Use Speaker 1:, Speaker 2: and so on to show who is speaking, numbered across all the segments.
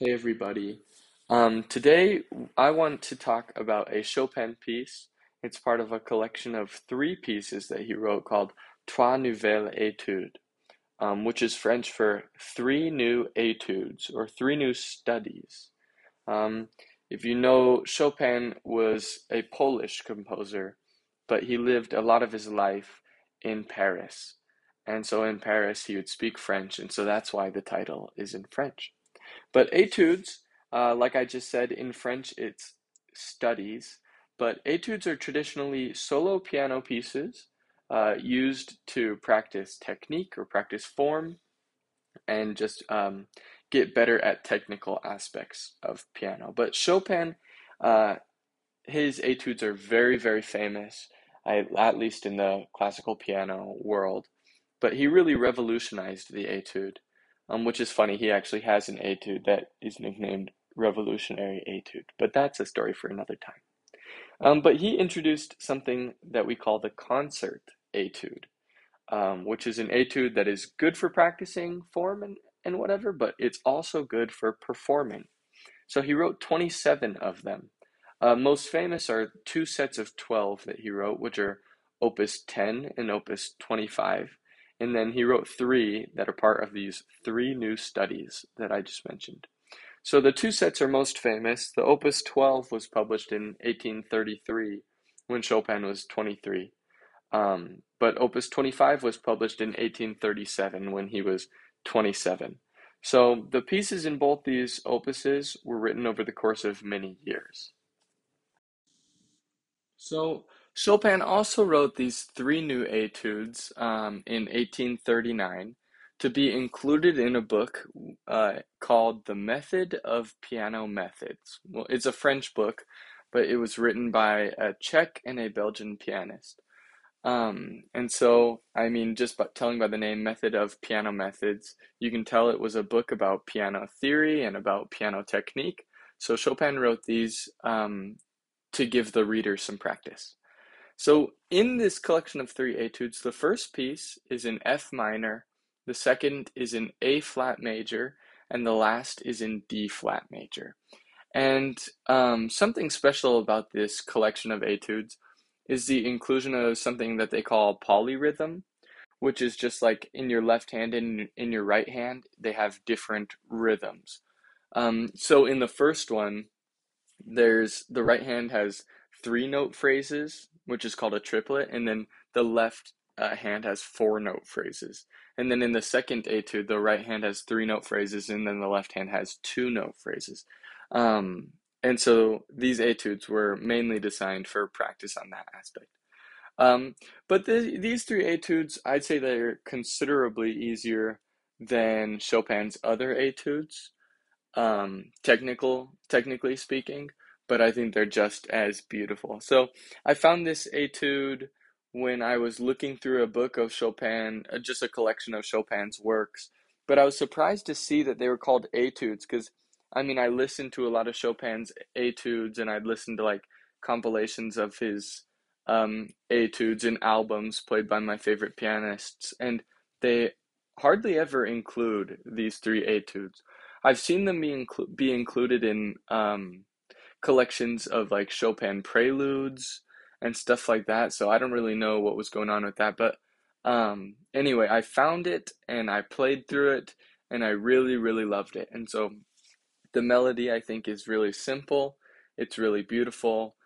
Speaker 1: Hey everybody. Um, today I want to talk about a Chopin piece. It's part of a collection of three pieces that he wrote called Trois Nouvelles Études, um, which is French for three new etudes or three new studies. Um, if you know, Chopin was a Polish composer, but he lived a lot of his life in Paris. And so in Paris, he would speak French, and so that's why the title is in French. But etudes, uh, like I just said, in French it's studies, but etudes are traditionally solo piano pieces uh, used to practice technique or practice form and just um, get better at technical aspects of piano. But Chopin, uh, his etudes are very, very famous, at least in the classical piano world. But he really revolutionized the etude um, which is funny. He actually has an etude that is nicknamed Revolutionary Etude, but that's a story for another time. Um, but he introduced something that we call the concert etude, um, which is an etude that is good for practicing form and, and whatever, but it's also good for performing. So he wrote 27 of them. Uh, most famous are two sets of 12 that he wrote, which are Opus 10 and Opus 25. And then he wrote three that are part of these three new studies that I just mentioned. So the two sets are most famous. The Opus 12 was published in 1833 when Chopin was 23. Um, but Opus 25 was published in 1837 when he was 27. So the pieces in both these opuses were written over the course of many years. So Chopin also wrote these three new etudes um, in 1839 to be included in a book uh, called The Method of Piano Methods. Well, it's a French book, but it was written by a Czech and a Belgian pianist. Um, and so, I mean, just by telling by the name Method of Piano Methods, you can tell it was a book about piano theory and about piano technique. So Chopin wrote these um, to give the reader some practice. So in this collection of three etudes, the first piece is in F minor, the second is in A flat major, and the last is in D flat major. And um, something special about this collection of etudes is the inclusion of something that they call polyrhythm, which is just like in your left hand and in your right hand, they have different rhythms. Um, so in the first one, there's the right hand has three note phrases, which is called a triplet, and then the left uh, hand has four note phrases. And then in the second etude, the right hand has three note phrases, and then the left hand has two note phrases. Um, and so these etudes were mainly designed for practice on that aspect. Um, but the, these three etudes, I'd say they're considerably easier than Chopin's other etudes, um, technical, technically speaking but I think they're just as beautiful. So I found this etude when I was looking through a book of Chopin, uh, just a collection of Chopin's works. But I was surprised to see that they were called etudes because, I mean, I listened to a lot of Chopin's etudes and I'd listened to like compilations of his um, etudes and albums played by my favorite pianists, and they hardly ever include these three etudes. I've seen them be, inclu- be included in um, collections of like Chopin preludes and stuff like that. So I don't really know what was going on with that. But um, anyway, I found it and I played through it and I really, really loved it. And so the melody I think is really simple, it's really beautiful,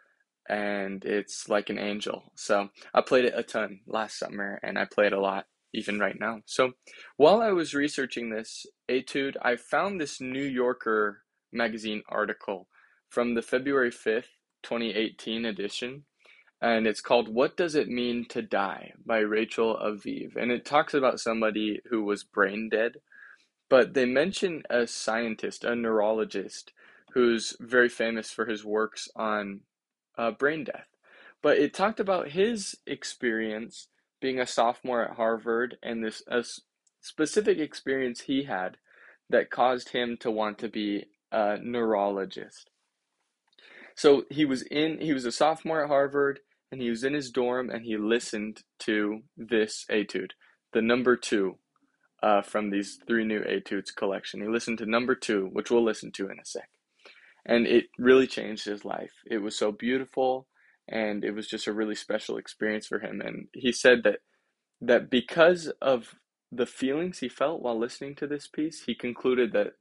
Speaker 1: and it's like an angel. So I played it a ton last summer and I play it a lot even right now. So while I was researching this etude, I found this New Yorker magazine article from the February 5th, 2018 edition. And it's called What Does It Mean to Die by Rachel Aviv. And it talks about somebody who was brain dead. But they mention a scientist, a neurologist, who's very famous for his works on uh, brain death. But it talked about his experience being a sophomore at Harvard and this a specific experience he had that caused him to want to be a neurologist. So he was in he was a sophomore at Harvard and he was in his dorm and he listened to this etude, the number 2 uh, from these three new etudes collection. He listened to number two, which we'll listen to in a sec. And it really changed his life. It was so beautiful and it was just a really special experience for him. And he said that that because of the feelings he felt while listening to this piece, he concluded that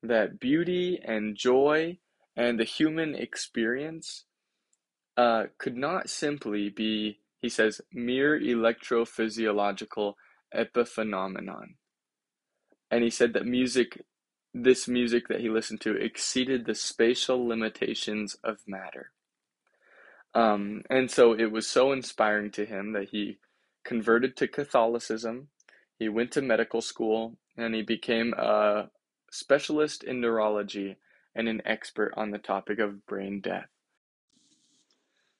Speaker 1: that beauty and joy and the human experience uh, could not simply be, he says, mere electrophysiological epiphenomenon. And he said that music, this music that he listened to, exceeded the spatial limitations of matter. Um, and so it was so inspiring to him that he converted to Catholicism. He went to medical school and he became a specialist in neurology and an expert on the topic of brain death.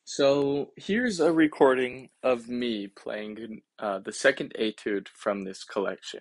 Speaker 1: So here's a recording of me playing uh, the second etude from this collection.